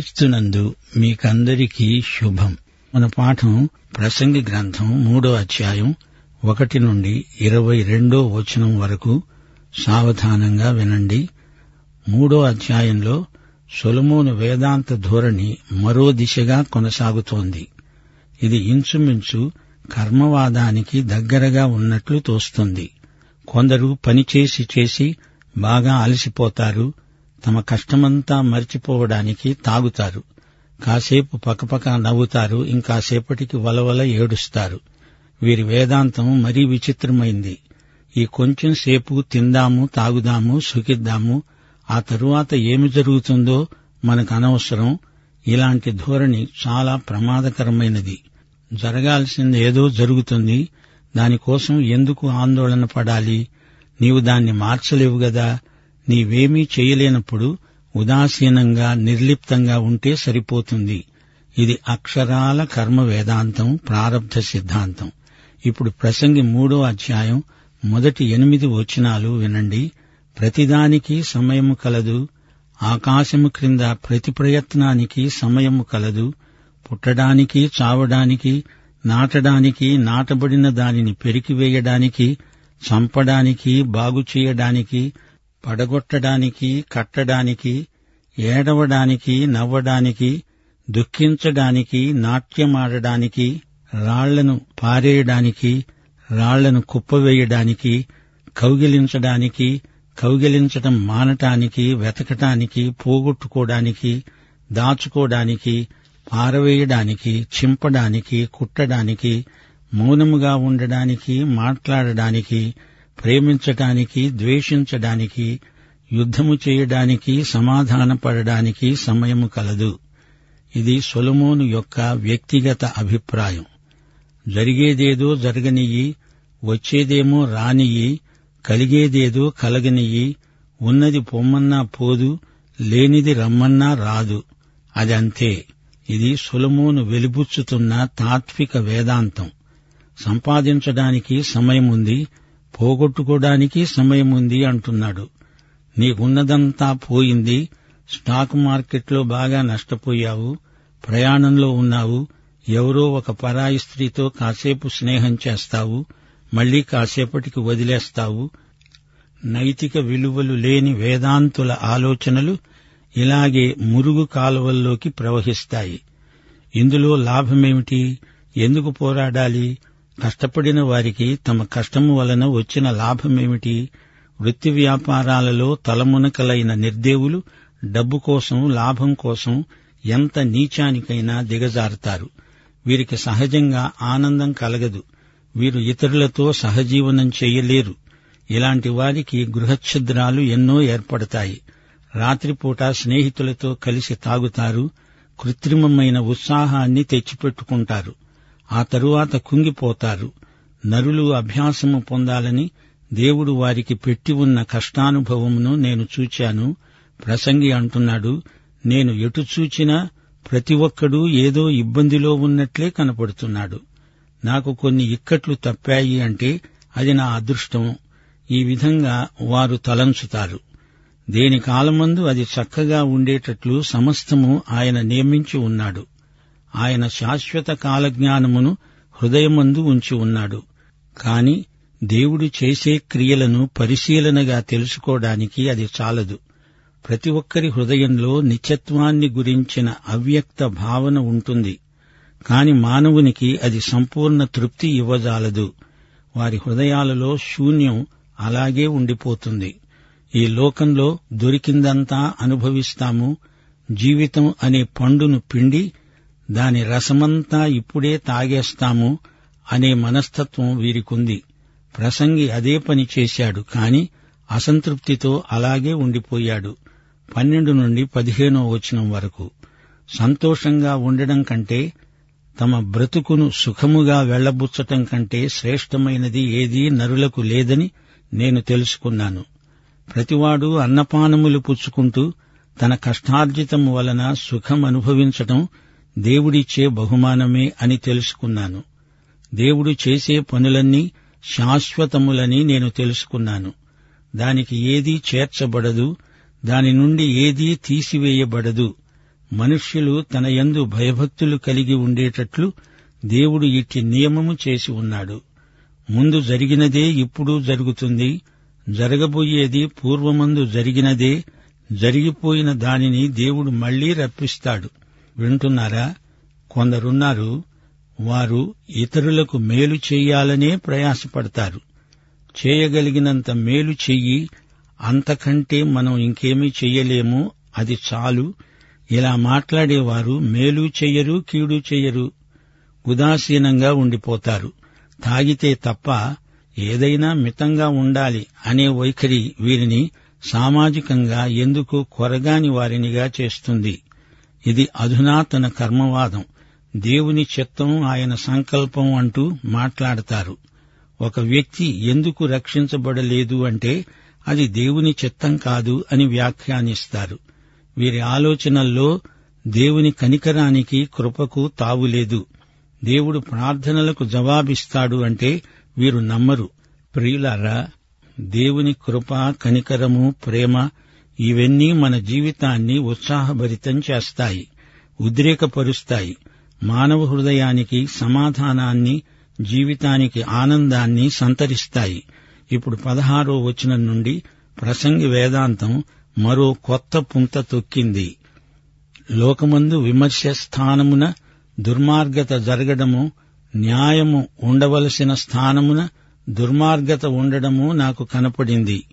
క్రీస్తునందు మీకందరికీ శుభం. మన పాఠం ప్రసంగి గ్రంథం మూడో అధ్యాయం ఒకటి నుండి ఇరవై రెండో వచనం వరకు సావధానంగా వినండి. మూడో అధ్యాయంలో సొలమోను వేదాంత ధోరణి మరో దిశగా కొనసాగుతోంది. ఇది ఇంచుమించు కర్మవాదానికి దగ్గరగా ఉన్నట్లు తోస్తుంది. కొందరు పనిచేసి చేసి బాగా అలసిపోతారు. తమ కష్టమంతా మర్చిపోవడానికి తాగుతారు. కాసేపు పక్కపక్క నవ్వుతారు ఇంకాసేపటికి వలవల ఏడుస్తారు. వీరి వేదాంతం మరీ విచిత్రమైంది. ఈ కొంచెం సేపు తిందాము తాగుదాము సుఖిద్దాము ఆ తరువాత ఏమి జరుగుతుందో మనకు అనవసరం ఇలాంటి ధోరణి చాలా ప్రమాదకరమైనది. జరగాల్సింది ఏదో జరుగుతుంది. దానికోసం ఎందుకు ఆందోళన పడాలి? నీవు దాన్ని మార్చలేవు గదా? నీవేమీ చేయలేనప్పుడు ఉదాసీనంగా నిర్లిప్తంగా ఉంటే సరిపోతుంది. ఇది అక్షరాల కర్మ వేదాంతం ప్రారంధ సిద్ధాంతం. ఇప్పుడు ప్రసంగి మూడో అధ్యాయం మొదటి ఎనిమిది వచనాలు వినండి. ప్రతిదానికి సమయము కలదు. ఆకాశము క్రింద ప్రతి ప్రయత్నానికి సమయము కలదు. పుట్టడానికి చావడానికి నాటడానికి నాటబడిన దానిని పెరికివేయడానికి చంపడానికి బాగు చేయడానికి పడగొట్టడానికి కట్టడానికి ఏడవడానికి నవ్వడానికి దుఃఖించడానికి నాట్యమాడడానికి రాళ్ళను పారేయడానికి రాళ్ళను కుప్పవేయడానికి కౌగిలించడానికి కౌగిలించటం మానటానికి వెతకటానికి పోగొట్టుకోవడానికి దాచుకోవడానికి పారవేయడానికి చింపడానికి కుట్టడానికి మౌనముగా ఉండడానికి మాట్లాడడానికి ప్రేమించటానికి ద్వేషించడానికి యుద్ధము చేయడానికి సమాధానపడడానికి సమయము కలదు. ఇది సొలమోను యొక్క వ్యక్తిగత అభిప్రాయం. జరిగేదేదో జరగనియ్యి వచ్చేదేమో రానియ్యి కలిగేదేదో కలగనియ్యి ఉన్నది పొమ్మన్నా పోదు లేనిది రమ్మన్నా రాదు. అదంతే. ఇది సులమోను వెలిబుచ్చుతున్న తాత్విక వేదాంతం. సంపాదించడానికి సమయముంది పోగొట్టుకోవడానికి సమయం ఉంది అంటున్నాడు. నీకున్నదంతా పోయింది. స్టాక్ మార్కెట్లో బాగా నష్టపోయావు. ప్రయాణంలో ఉన్నావు. ఎవరో ఒక పరాయి స్త్రీతో కాసేపు స్నేహం చేస్తావు. మళ్ళీ కాసేపటికి వదిలేస్తావు. నైతిక విలువలు లేని వేదాంతుల ఆలోచనలు ఇలాగే మురుగు కాలువల్లోకి ప్రవహిస్తాయి. ఇందులో లాభమేమిటి? ఎందుకు పోరాడాలి? కష్టపడిన వారికి తమ కష్టము వలన వచ్చిన లాభమేమిటి? వృత్తి వ్యాపారాలలో తలమునకలైన నిర్దేవులు డబ్బు కోసం లాభం కోసం ఎంత నీచానికైనా దిగజారుతారు. వీరికి సహజంగా ఆనందం కలగదు. వీరు ఇతరులతో సహజీవనం చేయలేరు. ఇలాంటి వారికి గృహఛిద్రాలు ఎన్నో ఏర్పడతాయి. రాత్రిపూట స్నేహితులతో కలిసి తాగుతారు. కృత్రిమమైన ఉత్సాహాన్ని తెచ్చిపెట్టుకుంటారు. ఆ తరువాత కుంగిపోతారు. నరులు అభ్యాసము పొందాలని దేవుడు వారికి పెట్టి ఉన్న కష్టానుభవమును నేను చూచాను. ప్రసంగి అంటున్నాడు నేను ఎటు చూచినా ప్రతి ఒక్కడూ ఏదో ఇబ్బందిలో ఉన్నట్లే కనపడుతున్నాడు. నాకు కొన్ని ఇక్కట్లు తప్పాయి అంటే అది నా అదృష్టం. ఈ విధంగా వారు తలంచుతారు. దేని కాలమందు అది చక్కగా ఉండేటట్లు సమస్తము ఆయన నియమించి ఉన్నాడు. ఆయన శాశ్వత కాలజ్ఞానమును హృదయమందు ఉంచి ఉన్నాడు. కాని దేవుడు చేసే క్రియలను పరిశీలనగా తెలుసుకోవడానికి అది చాలదు. ప్రతి ఒక్కరి హృదయంలో నిత్యత్వాన్ని గురించిన అవ్యక్త భావన ఉంటుంది. కాని మానవునికి అది సంపూర్ణ తృప్తి ఇవ్వజాలదు. వారి హృదయాలలో శూన్యం అలాగే ఉండిపోతుంది. ఈ లోకంలో దొరికిందంతా అనుభవిస్తాము. జీవితం అనే పండును పిండి దాని రసమంతా ఇప్పుడే తాగేస్తాము అనే మనస్తత్వం వీరికుంది. ప్రసంగి అదే పని చేశాడు కాని అసంతృప్తితో అలాగే ఉండిపోయాడు. పన్నెండు నుండి పదిహేనో వచనం వరకు. సంతోషంగా ఉండడం కంటే తమ బ్రతుకును సుఖముగా వెళ్ళబుచ్చటం కంటే శ్రేష్టమైనది ఏదీ నరులకు లేదని నేను తెలుసుకున్నాను. ప్రతివాడు అన్నపానములు పుచ్చుకుంటూ తన కష్టార్జితము వలన సుఖం అనుభవించటం దేవుడిచ్చే బహుమానమే అని తెలుసుకున్నాను. దేవుడు చేసే పనులన్నీ శాశ్వతములని నేను తెలుసుకున్నాను. దానికి ఏదీ చేర్చబడదు దాని నుండి ఏదీ తీసివేయబడదు. మనుష్యులు తన యందు భయభక్తులు కలిగి ఉండేటట్లు దేవుడు ఇట్టి నియమము చేసి ఉన్నాడు. ముందు జరిగినదే ఇప్పుడు జరుగుతుంది జరగబోయేది పూర్వమందు జరిగినదే జరిగిపోయిన దానిని దేవుడు మళ్ళీ రప్పిస్తాడు. వింటున్నారా? కొందరున్నారు వారు ఇతరులకు మేలు చేయాలనే ప్రయాసపడతారు. చేయగలిగినంత మేలు చెయ్యి అంతకంటే మనం ఇంకేమీ చెయ్యలేము అది చాలు. ఇలా మాట్లాడేవారు మేలు చెయ్యరు కీడు చెయ్యరు ఉదాసీనంగా ఉండిపోతారు. తాగితే తప్ప ఏదైనా మితంగా ఉండాలి అనే వైఖరి వీరిని సామాజికంగా ఎందుకు కొరగాని వారినిగా చేస్తుంది. ఇది అధునాతన కర్మవాదం. దేవుని చిత్తం ఆయన సంకల్పం అంటూ మాట్లాడతారు. ఒక వ్యక్తి ఎందుకు రక్షించబడలేదు అంటే అది దేవుని చిత్తం కాదు అని వ్యాఖ్యానిస్తారు. వీరి ఆలోచనల్లో దేవుని కనికరానికి కృపకు తావులేదు దేవుడు ప్రార్థనలకు జవాబిస్తాడు అంటే వీరు నమ్మరు. ప్రియులారా దేవుని కృప కనికరము ప్రేమ ఇవన్నీ మన జీవితాన్ని ఉత్సాహభరితం చేస్తాయి ఉద్రేకపరుస్తాయి. మానవ హృదయానికి సమాధానాన్ని జీవితానికి ఆనందాన్ని సంతరిస్తాయి. ఇప్పుడు పదహారో వచనం నుండి ప్రసంగి వేదాంతం మరో కొత్త పుంత తొక్కింది. లోకమందు విమర్శ స్థానమున దుర్మార్గత జరగడము న్యాయము ఉండవలసిన స్థానమున దుర్మార్గత ఉండడము నాకు కనపడింది.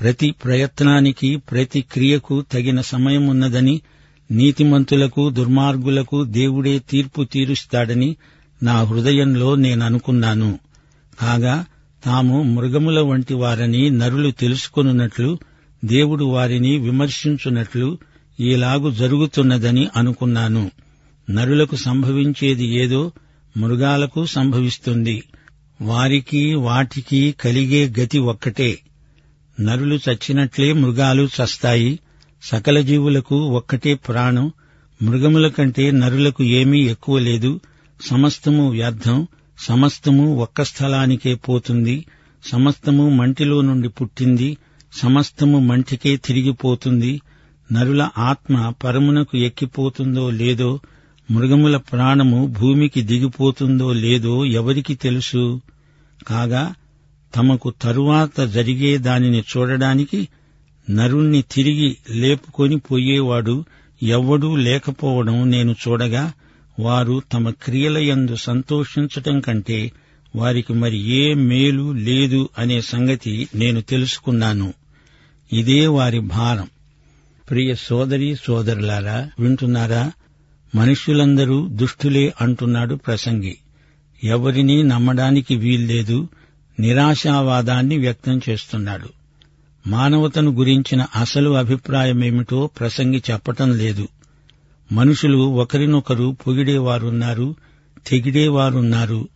ప్రతి ప్రయత్నానికి ప్రతి క్రియకు తగిన సమయమున్నదని నీతిమంతులకు దుర్మార్గులకు దేవుడే తీర్పు తీరుస్తాడని నా హృదయంలో నేననుకున్నాను. కాగా తాము మృగముల వంటి వారని నరులు తెలుసుకొనున్నట్లు దేవుడు వారిని విమర్శించున్నట్లు ఈలాగు జరుగుతున్నదని అనుకున్నాను. నరులకు సంభవించేది ఏదో మృగాలకు సంభవిస్తుంది. వారికి వాటికి కలిగే గతి ఒక్కటే. నరులు చచ్చినట్లే మృగాలు చస్తాయి. సకల జీవులకు ఒక్కటే ప్రాణం. మృగముల కంటే నరులకు ఏమీ ఎక్కువ లేదు. సమస్తము వ్యర్థం. సమస్తము ఒక్క స్థలానికే పోతుంది. సమస్తము మంటిలో నుండి పుట్టింది. సమస్తము మంటికే తిరిగిపోతుంది. నరుల ఆత్మ పరమునకు ఎక్కిపోతుందో లేదో మృగముల ప్రాణము భూమికి దిగిపోతుందో లేదో ఎవరికి తెలుసు? కాగా తమకు తరువాత జరిగే దానిని చూడడానికి నరుణ్ణి తిరిగి లేపుకొని పోయేవాడు ఎవ్వడూ లేకపోవడం నేను చూడగా వారు తమ క్రియలయందు సంతోషించటం కంటే వారికి మరి ఏ మేలు లేదు అనే సంగతి నేను తెలుసుకున్నాను. ఇదే వారి భారం. ప్రియ సోదరి సోదరులారా వింటున్నారా? మనుష్యులందరూ దుష్టులే అంటున్నాడు ప్రసంగి. ఎవరినీ నమ్మడానికి వీల్లేదు. నిరాశావాదాన్ని వ్యక్తం చేస్తున్నాడు. మానవతను గురించిన అసలు అభిప్రాయమేమిటో ప్రసంగి చెప్పటం లేదు. మనుషులు ఒకరినొకరు పొగిడేవారున్నారు తెగిడేవారున్నారు.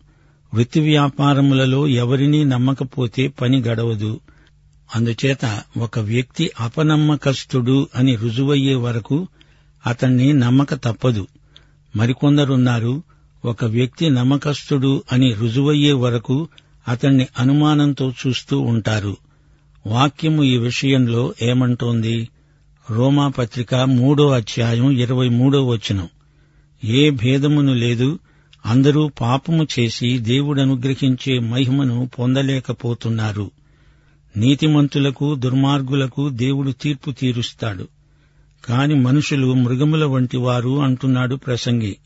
వృత్తి వ్యాపారములలో ఎవరినీ నమ్మకపోతే పని గడవదు. అందుచేత ఒక వ్యక్తి అపనమ్మకస్తుడు అని రుజువయ్యే వరకు అతన్ని నమ్మక తప్పదు. మరికొందరున్నారు ఒక వ్యక్తి నమ్మకస్తుడు అని రుజువయ్యే వరకు అతన్ని అనుమానంతో చూస్తూ ఉంటారు. వాక్యము ఈ విషయంలో ఏమంటోంది? రోమాపత్రిక మూడో అధ్యాయం ఇరవై మూడో వచనం. ఏ భేదమును లేదు అందరూ పాపము చేసి దేవుడనుగ్రహించే మహిమను పొందలేకపోతున్నారు. నీతిమంతులకు దుర్మార్గులకు దేవుడు తీర్పు తీరుస్తాడు. కాని మనుషులు మృగముల వంటి వారు అంటున్నాడు ప్రసంగి.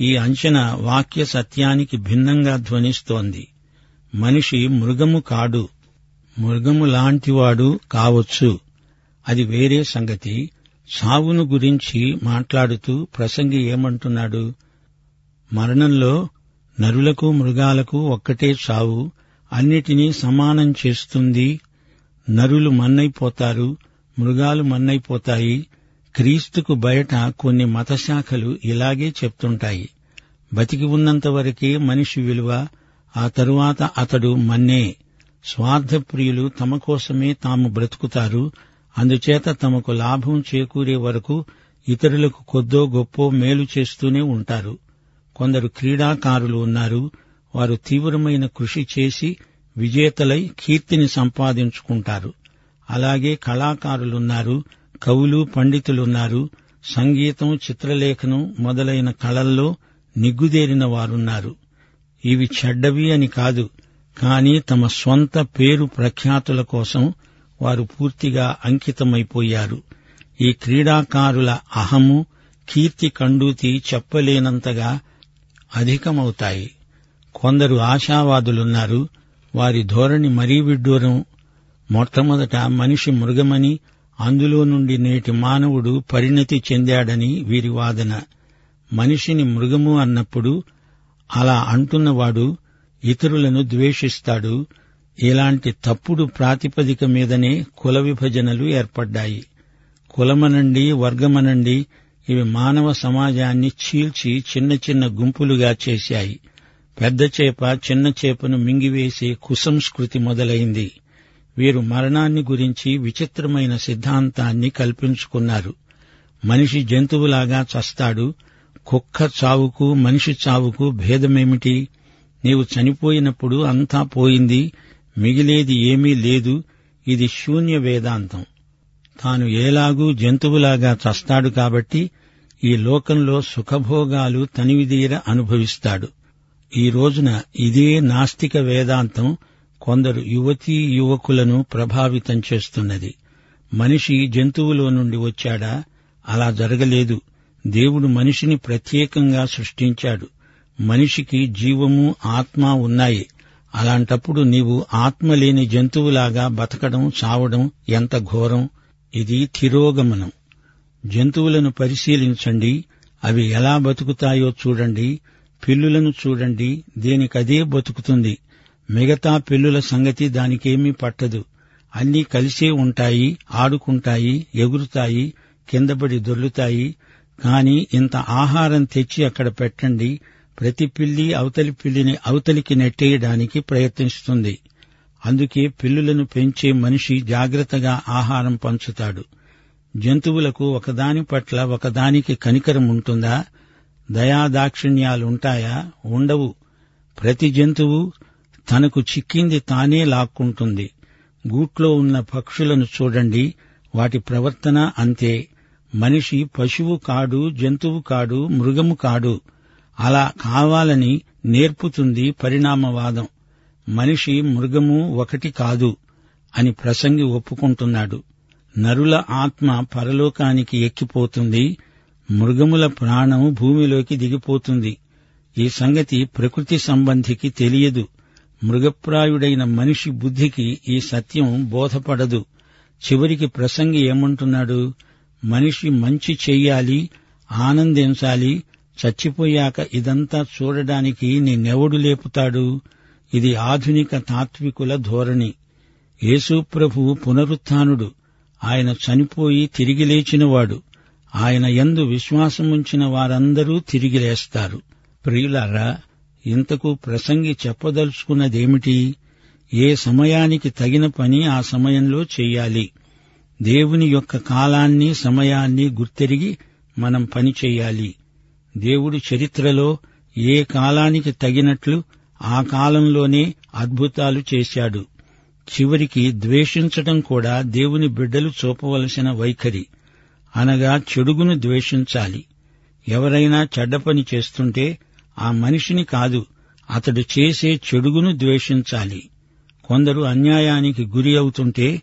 ఈ అంచనా వాక్య సత్యానికి భిన్నంగా ధ్వనిస్తోంది. మనిషి మృగము కాడు. మృగము లాంటివాడు కావచ్చు. అది వేరే సంగతి. సావును గురించి మాట్లాడుతూ ప్రసంగి ఏమంటున్నాడు? మరణంలో నరులకు మృగాలకు ఒక్కటే చావు అన్నిటినీ సమానం చేస్తుంది. నరులు మన్నైపోతారు. మృగాలు మన్నైపోతాయి. క్రీస్తుకు బయట కొన్ని మతశాఖలు ఇలాగే చెప్తుంటాయి. బతికి ఉన్నంతవరకే మనిషి విలువ ఆ తరువాత అతడు మన్నే స్వార్థప్రియులు తమ కోసమే తాము బ్రతుకుతారు అందుచేత తమకు లాభం చేకూరే వరకు ఇతరులకు కొద్దో గొప్పో మేలు చేస్తూనే ఉంటారు. కొందరు క్రీడాకారులు ఉన్నారు వారు తీవ్రమైన కృషి చేసి విజేతలై కీర్తిని సంపాదించుకుంటారు. అలాగే కళాకారులున్నారు కవులు పండితులున్నారు సంగీతం చిత్రలేఖనం మొదలైన కళల్లో నిగ్గుదేరిన వారున్నారు. ఇవి చెడ్డవి అని కాదు కాని తమ స్వంత పేరు ప్రఖ్యాతుల కోసం వారు పూర్తిగా అంకితమైపోయారు. ఈ క్రీడాకారుల అహము కీర్తి కండూతి చెప్పలేనంతగా అధికమవుతాయి. కొందరు ఆశావాదులున్నారు వారి ధోరణి మరీ విడ్డూరం. మొట్టమొదట మనిషి మృగమని అందులో నుండి నేటి మానవుడు పరిణతి చెందాడని వీరి వాదన. మనిషిని మృగము అన్నప్పుడు అలా అంటున్నవాడు ఇతరులను ద్వేషిస్తాడు. ఇలాంటి తప్పుడు ప్రాతిపదిక మీదనే కుల విభజనలు ఏర్పడ్డాయి. కులమనండి వర్గమనండి ఇవి మానవ సమాజాన్ని చీల్చి చిన్న చిన్న గుంపులుగా చేశాయి. పెద్ద చేప చిన్న చేపను మింగివేసే కుసంస్కృతి మొదలైంది. వీరు మరణాన్ని గురించి విచిత్రమైన సిద్ధాంతాన్ని కల్పించుకున్నారు. మనిషి జంతువులాగా చస్తాడు కుక్క చావుకు మనిషి చావుకు భేదమేమిటి? నీవు చనిపోయినప్పుడు అంతా పోయింది మిగిలేది ఏమీ లేదు ఇది శూన్య వేదాంతం. తాను ఏలాగూ జంతువులాగా చస్తాడు కాబట్టి ఈ లోకంలో సుఖభోగాలు తనివిదీర అనుభవిస్తాడు. ఈ రోజున ఇదే నాస్తిక వేదాంతం కొందరు యువతీ యువకులను ప్రభావితం చేస్తున్నది. మనిషి జంతువులో నుండి వచ్చాడా? అలా జరగలేదు. దేవుడు మనిషిని ప్రత్యేకంగా సృష్టించాడు. మనిషికి జీవము ఆత్మ ఉన్నాయి. అలాంటప్పుడు నీవు ఆత్మ లేని జంతువులాగా బతకడం చావడం ఎంత ఘోరం? ఇది తిరోగమనం. జంతువులను పరిశీలించండి. అవి ఎలా బతుకుతాయో చూడండి. పిల్లులను చూడండి. దేనికదే బతుకుతుంది? మిగతా పిల్లుల సంగతి దానికేమీ పట్టదు. అన్నీ కలిసే ఉంటాయి ఆడుకుంటాయి ఎగురుతాయి కిందపడి దొర్లుతాయి. కాని ఇంత ఆహారం తెచ్చి అక్కడ పెట్టండి ప్రతి పిల్లి అవతలి పిల్లిని అవతలికి నెట్టేయడానికి ప్రయత్నిస్తుంది. అందుకే పిల్లులను పెంచే మనిషి జాగ్రత్తగా ఆహారం పంచుతాడు. జంతువులకు ఒకదాని పట్ల ఒకదానికి కనికరం ఉంటుందా? దయాదాక్షిణ్యాలుంటాయా? ఉండవు. ప్రతి జంతువు తనకు చిక్కింది తానే లాక్కుంటుంది. గూట్లో ఉన్న పక్షులను చూడండి వాటి ప్రవర్తన అంతే. మనిషి పశువు కాడు జంతువు కాడు మృగము కాడు. అలా కావాలని నేర్పుతుంది పరిణామవాదం. మనిషి మృగము ఒకటి కాదు అని ప్రసంగి ఒప్పుకుంటున్నాడు. నరుల ఆత్మ పరలోకానికి ఎక్కిపోతుంది. మృగముల ప్రాణం భూమిలోకి దిగిపోతుంది. ఈ సంగతి ప్రకృతి సంబంధికి తెలియదు. మృగప్రాయుడైన మనిషి బుద్ధికి ఈ సత్యం బోధపడదు. చివరికి ప్రసంగి ఏమంటున్నాడు? మనిషి మంచి చెయ్యాలి ఆనందించాలి చచ్చిపోయాక ఇదంతా చూడడానికి నిన్నెవడు లేపుతాడు? ఇది ఆధునిక తాత్వికుల ధోరణి. యేసుప్రభు పునరుత్థానుడు. ఆయన చనిపోయి తిరిగి లేచినవాడు. ఆయన ఎందు విశ్వాసముంచిన వారందరూ తిరిగి లేస్తారు. ప్రియులారా ఇంతకు ప్రసంగి చెప్పదలుచుకున్నదేమిటి? ఏ సమయానికి తగిన పని ఆ సమయంలో చెయ్యాలి. దేవుని యొక్క కాలాన్ని సమయాన్ని గుర్తెరిగి మనం పని చెయ్యాలి దేవుడు చరిత్రలో ఏ కాలానికి తగినట్లు ఆ కాలంలోనే అద్భుతాలు చేశాడు. చివరికి ద్వేషించటం కూడా దేవుని బిడ్డలు చూపవలసిన వైఖరి. అనగా చెడుగును ద్వేషించాలి. ఎవరైనా చెడ్డ పని చేస్తుంటే ఆ మనిషిని కాదు అతడు చేసే చెడుగును ద్వేషించాలి. కొందరు అన్యాయానికి గురి అవుతుంటే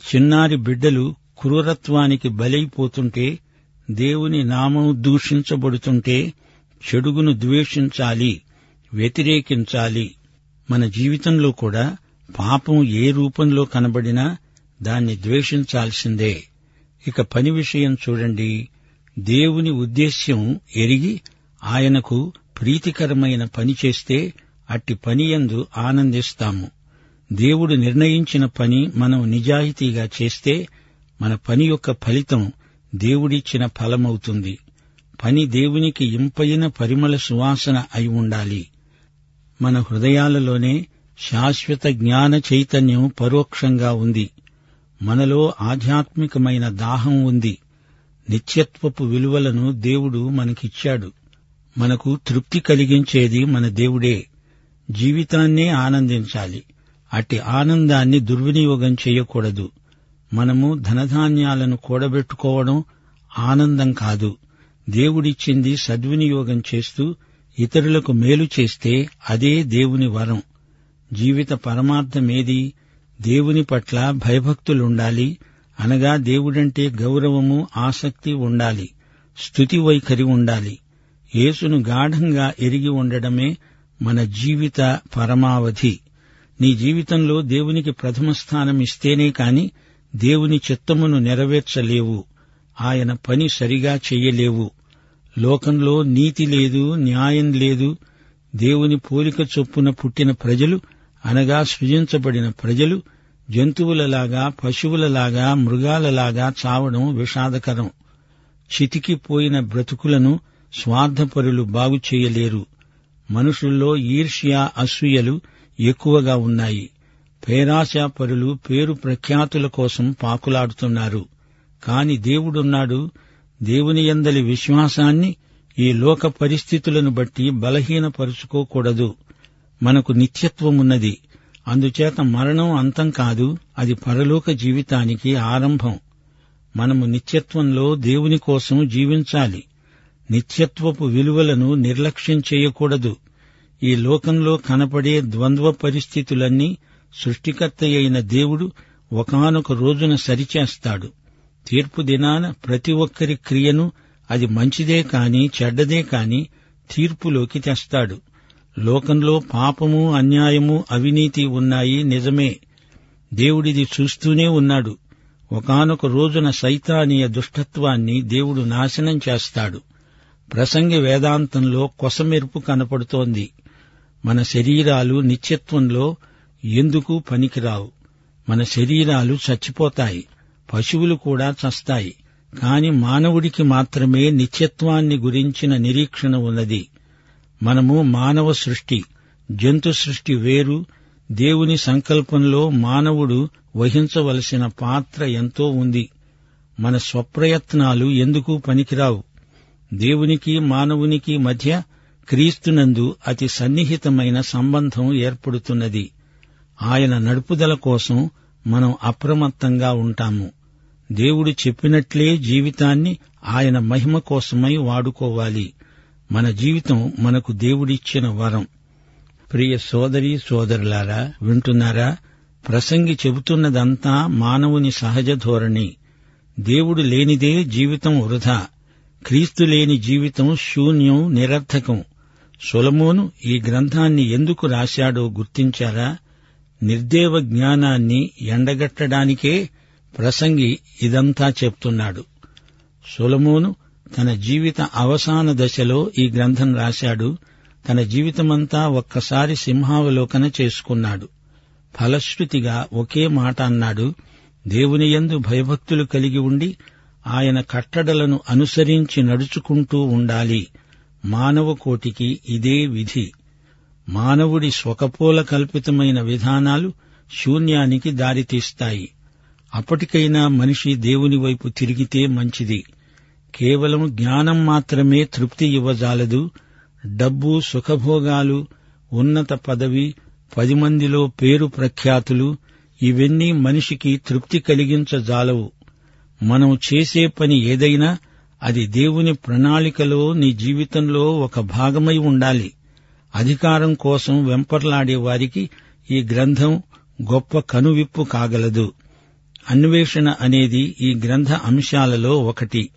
చిన్నారి బిడ్డలు క్రూరత్వానికి బలైపోతుంటే దేవుని నామం దూషించబడుతుంటే చెడుగును ద్వేషించాలి వ్యతిరేకించాలి. మన జీవితంలో కూడా పాపం ఏ రూపంలో కనబడినా దాన్ని ద్వేషించాల్సిందే. ఇక పని విషయం చూడండి. దేవుని ఉద్దేశ్యం ఎరిగి ఆయనకు ప్రీతికరమైన పని చేస్తే అట్టి పనియందు ఆనందిస్తాము. దేవుడు నిర్ణయించిన పని మనం నిజాయితీగా చేస్తే మన పని యొక్క ఫలితం దేవుడిచ్చిన ఫలమవుతుంది. పని దేవునికి ఇంపైన పరిమళ సువాసన అయి ఉండాలి. మన హృదయాలలోనే శాశ్వత జ్ఞాన చైతన్యం పరోక్షంగా ఉంది. మనలో ఆధ్యాత్మికమైన దాహం ఉంది. నిత్యత్వపు విలువలను దేవుడు మనకిచ్చాడు. మనకు తృప్తి కలిగించేది మన దేవుడే. జీవితాన్నే ఆనందించాలి. అట్టి ఆనందాన్ని దుర్వినియోగం చేయకూడదు. మనము ధనధాన్యాలను కూడబెట్టుకోవడం ఆనందం కాదు. దేవుడిచ్చింది సద్వినియోగం చేస్తూ ఇతరులకు మేలు చేస్తే అదే దేవుని వరం. జీవిత పరమార్థమేది? దేవుని పట్ల భయభక్తులుండాలి. అనగా దేవుడంటే గౌరవము ఆసక్తి ఉండాలి. స్థుతి వైఖరి ఉండాలి. యేసును గాఢంగా ఎరిగి ఉండడమే మన జీవిత పరమావధి. నీ జీవితంలో దేవునికి ప్రథమ స్థానం ఇస్తేనే కాని దేవుని చిత్తమును నెరవేర్చలేవు. ఆయన పని సరిగా చెయ్యలేవు లోకంలో నీతి లేదు న్యాయం లేదు. దేవుని పోలిక చొప్పున పుట్టిన ప్రజలు అనగా సృజించబడిన ప్రజలు జంతువులలాగా పశువులలాగా మృగాలలాగా చావడం విషాదకరం. చితికిపోయిన బ్రతుకులను స్వార్థపరులు బాగుచేయలేరు. మనుషుల్లో ఈర్ష్య అసూయలు ఎక్కువగా ఉన్నాయి. పేరాశాపరులు పేరు ప్రఖ్యాతుల కోసం పాకులాడుతున్నారు. కాని దేవుడున్నాడు దేవుని యందలి విశ్వాసాన్ని ఈ లోక పరిస్థితులను బట్టి బలహీనపరుచుకోకూడదు. మనకు నిత్యత్వమున్నది. అందుచేత మరణం అంతం కాదు అది పరలోక జీవితానికి ఆరంభం. మనము నిత్యత్వంలో దేవుని కోసం జీవించాలి. నిత్యత్వపు విలువలను నిర్లక్ష్యం చేయకూడదు. ఈ లోకంలో కనపడే ద్వంద్వ పరిస్థితులన్నీ సృష్టికర్త అయిన దేవుడు ఒకనొక రోజున సరిచేస్తాడు. తీర్పు దినాన ప్రతి ఒక్కరి క్రియను అది మంచిదే కాని చెడ్డదే కాని తీర్పులోకి తెస్తాడు. లోకంలో పాపము అన్యాయము అవినీతి ఉన్నాయి నిజమే. దేవుడిది చూస్తూనే ఉన్నాడు. ఒకనొక రోజున సైతానీయ దుష్టత్వాన్ని దేవుడు నాశనం చేస్తాడు. ప్రసంగి వేదాంతంలో కొసమెరుపు కనపడుతోంది. మన శరీరాలు నిత్యత్వంలో ఎందుకు పనికిరావు? మన శరీరాలు చచ్చిపోతాయి పశువులు కూడా చస్తాయి కాని మానవుడికి మాత్రమే నిత్యత్వాన్ని గురించిన నిరీక్షణ ఉన్నది. మనము మానవ సృష్టి జంతు సృష్టి వేరు దేవుని సంకల్పంలో మానవుడు వహించవలసిన పాత్ర ఎంతో ఉంది. మన స్వప్రయత్నాలు ఎందుకు పనికిరావు? దేవునికి మానవునికి మధ్య క్రీస్తునందు అతి సన్నిహితమైన సంబంధం ఏర్పడుతున్నది. ఆయన నడుపుదల కోసం మనం అప్రమత్తంగా ఉంటాము. దేవుడు చెప్పినట్లే జీవితాన్ని ఆయన మహిమ కోసమై వాడుకోవాలి. మన జీవితం మనకు దేవుడిచ్చిన వరం. ప్రియ సోదరి సోదరులారా వింటున్నారా? ప్రసంగి చెబుతున్నదంతా మానవుని సహజ ధోరణి. దేవుడు లేనిదే జీవితం వృధా. క్రీస్తు లేని జీవితం శూన్యం నిరర్థకం. సొలమోను ఈ గ్రంథాన్ని ఎందుకు రాశాడో గుర్తించారా? నిర్దేవ జ్ఞానాన్ని ఎండగట్టడానికే ప్రసంగి ఇదంతా చెప్తున్నాడు. సొలమోను తన జీవిత అవసాన దశలో ఈ గ్రంథం రాశాడు. తన జీవితమంతా ఒక్కసారి సింహావలోకన చేసుకున్నాడు. ఫలశ్రుతిగా ఒకే మాట అన్నాడు దేవుని యందు భయభక్తులు కలిగి ఉండి ఆయన కట్టడలను అనుసరించి నడుచుకుంటూ ఉండాలి. మానవ కోటికి ఇదే విధి. మానవుడి స్వకపోల కల్పితమైన విధానాలు శూన్యానికి దారితీస్తాయి. అప్పటికైనా మనిషి దేవుని వైపు తిరిగితే మంచిది. కేవలం జ్ఞానం మాత్రమే తృప్తి ఇవ్వజాలదు. డబ్బు సుఖభోగాలు ఉన్నత పదవి పది మందిలో పేరు ప్రఖ్యాతులు ఇవన్నీ మనిషికి తృప్తి కలిగించజాలవు. మనం చేసే పని ఏదైనా అది దేవుని ప్రణాళికలో నీ జీవితంలో ఒక భాగమై ఉండాలి. అధికారం కోసం వెంపర్లాడే వారికి ఈ గ్రంథం గొప్ప కనువిప్పు కాగలదు. అన్వేషణ అనేది ఈ గ్రంథ అంశాలలో ఒకటి.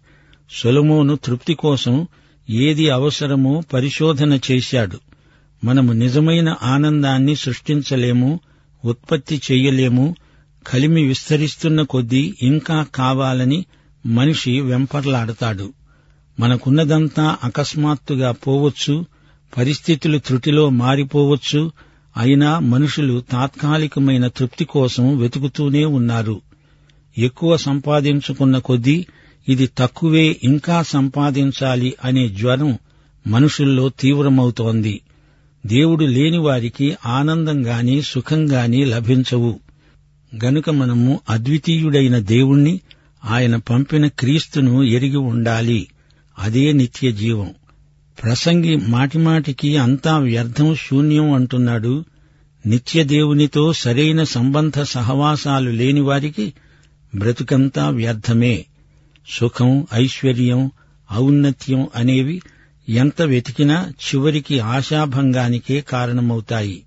సొలమోను తృప్తి కోసం ఏది అవసరమో పరిశోధన చేశాడు. మనము నిజమైన ఆనందాన్ని సృష్టించలేము ఉత్పత్తి చెయ్యలేము కలిమి విస్తరిస్తున్న కొద్దీ ఇంకా కావాలని మనిషి వెంపర్లాడతాడు. మనకున్నదంతా అకస్మాత్తుగా పోవచ్చు పరిస్థితులు త్రుటిలో మారిపోవచ్చు అయినా మనుషులు తాత్కాలికమైన తృప్తి కోసం వెతుకుతూనే ఉన్నారు. ఎక్కువ సంపాదించుకున్న కొద్దీ ఇది తక్కువే ఇంకా సంపాదించాలి అనే జ్వరం మనుషుల్లో తీవ్రమవుతోంది. దేవుడు లేని వారికి ఆనందంగాని సుఖంగాని లభించవు. గనుక మనము అద్వితీయుడైన దేవుణ్ణి ఆయన పంపిన క్రీస్తును ఎరిగి ఉండాలి. అదే నిత్య జీవం. ప్రసంగి మాటిమాటికి అంతా వ్యర్థం శూన్యం అంటున్నాడు. నిత్య దేవునితో సరైన సంబంధ సహవాసాలు లేని వారికి బ్రతుకంతా వ్యర్థమే. సుఖం ఐశ్వర్యం ఔన్నత్యం అనేవి ఎంత వెతికినా చివరికి ఆశాభంగానికే కారణమవుతాయి.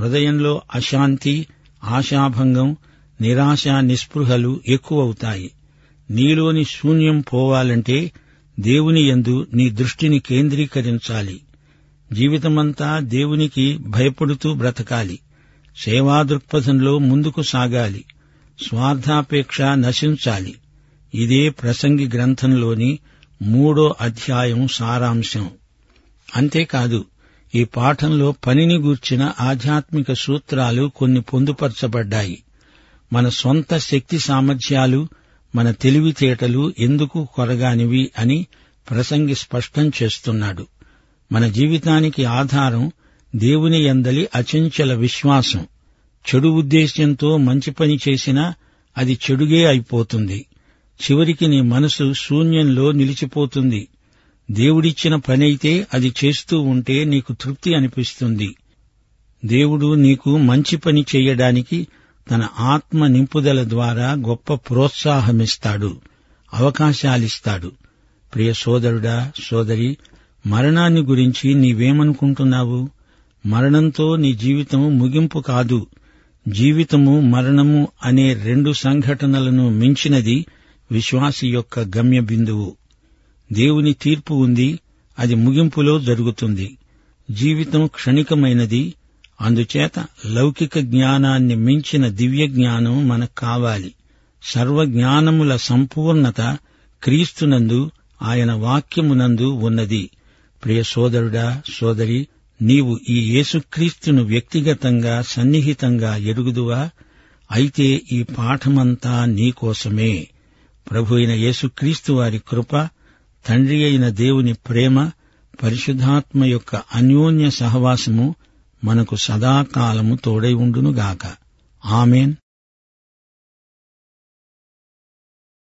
హృదయంలో అశాంతి ఆశాభంగం నిరాశ నిస్పృహలు ఎక్కువవుతాయి. నీలోని శూన్యం పోవాలంటే దేవుని యందు నీ దృష్టిని కేంద్రీకరించాలి. జీవితమంతా దేవునికి భయపడుతూ బ్రతకాలి. సేవా దృక్పథంలో ముందుకు సాగాలి. స్వార్థాపేక్ష నశించాలి. ఇదే ప్రసంగి గ్రంథంలోని మూడో అధ్యాయం సారాంశం. అంతేకాదు ఈ పాఠంలో పనిని గూర్చిన ఆధ్యాత్మిక సూత్రాలు కొన్ని పొందుపరచబడ్డాయి. మన సొంత శక్తి సామర్థ్యాలు మన తెలివితేటలు ఎందుకు కొరగానివి అని ప్రసంగి స్పష్టం చేస్తున్నాడు. మన జీవితానికి ఆధారం దేవుని ఎందలి అచంచల విశ్వాసం. చెడు ఉద్దేశ్యంతో మంచి పని చేసినా అది చెడుగే అయిపోతుంది. చివరికి నీ మనసు శూన్యంలో నిలిచిపోతుంది. దేవుడిచ్చిన పనైతే అది చేస్తూ ఉంటే నీకు తృప్తి అనిపిస్తుంది. దేవుడు నీకు మంచి పని చేయడానికి తన ఆత్మ నింపుదల ద్వారా గొప్ప ప్రోత్సాహమిస్తాడు అవకాశాలిస్తాడు. ప్రియ సోదరుడా సోదరి మరణాన్ని గురించి నీవేమనుకుంటున్నావు? మరణంతో నీ జీవితము ముగింపు కాదు. జీవితము మరణము అనే రెండు సంఘటనలను మించినది విశ్వాసి యొక్క గమ్య బిందువు దేవుని తీర్పు ఉంది అది ముగింపులో జరుగుతుంది. జీవితం క్షణికమైనది అందుచేత లౌకిక జ్ఞానాన్ని మించిన దివ్య జ్ఞానం మనకు కావాలి. సర్వజ్ఞానముల సంపూర్ణత క్రీస్తునందు ఆయన వాక్యమునందు ఉన్నది. ప్రియ సోదరుడా సోదరి నీవు ఈ యేసుక్రీస్తును వ్యక్తిగతంగా సన్నిహితంగా ఎరుగుదువా? అయితే ఈ పాఠమంతా నీకోసమే ప్రభు అయిన యేసుక్రీస్తు వారి కృప తండ్రి అయిన దేవుని ప్రేమ పరిశుద్ధాత్మ యొక్క అన్యోన్య సహవాసము మనకు సదాకాలము తోడై ఉండునుగాక. ఆమెన్.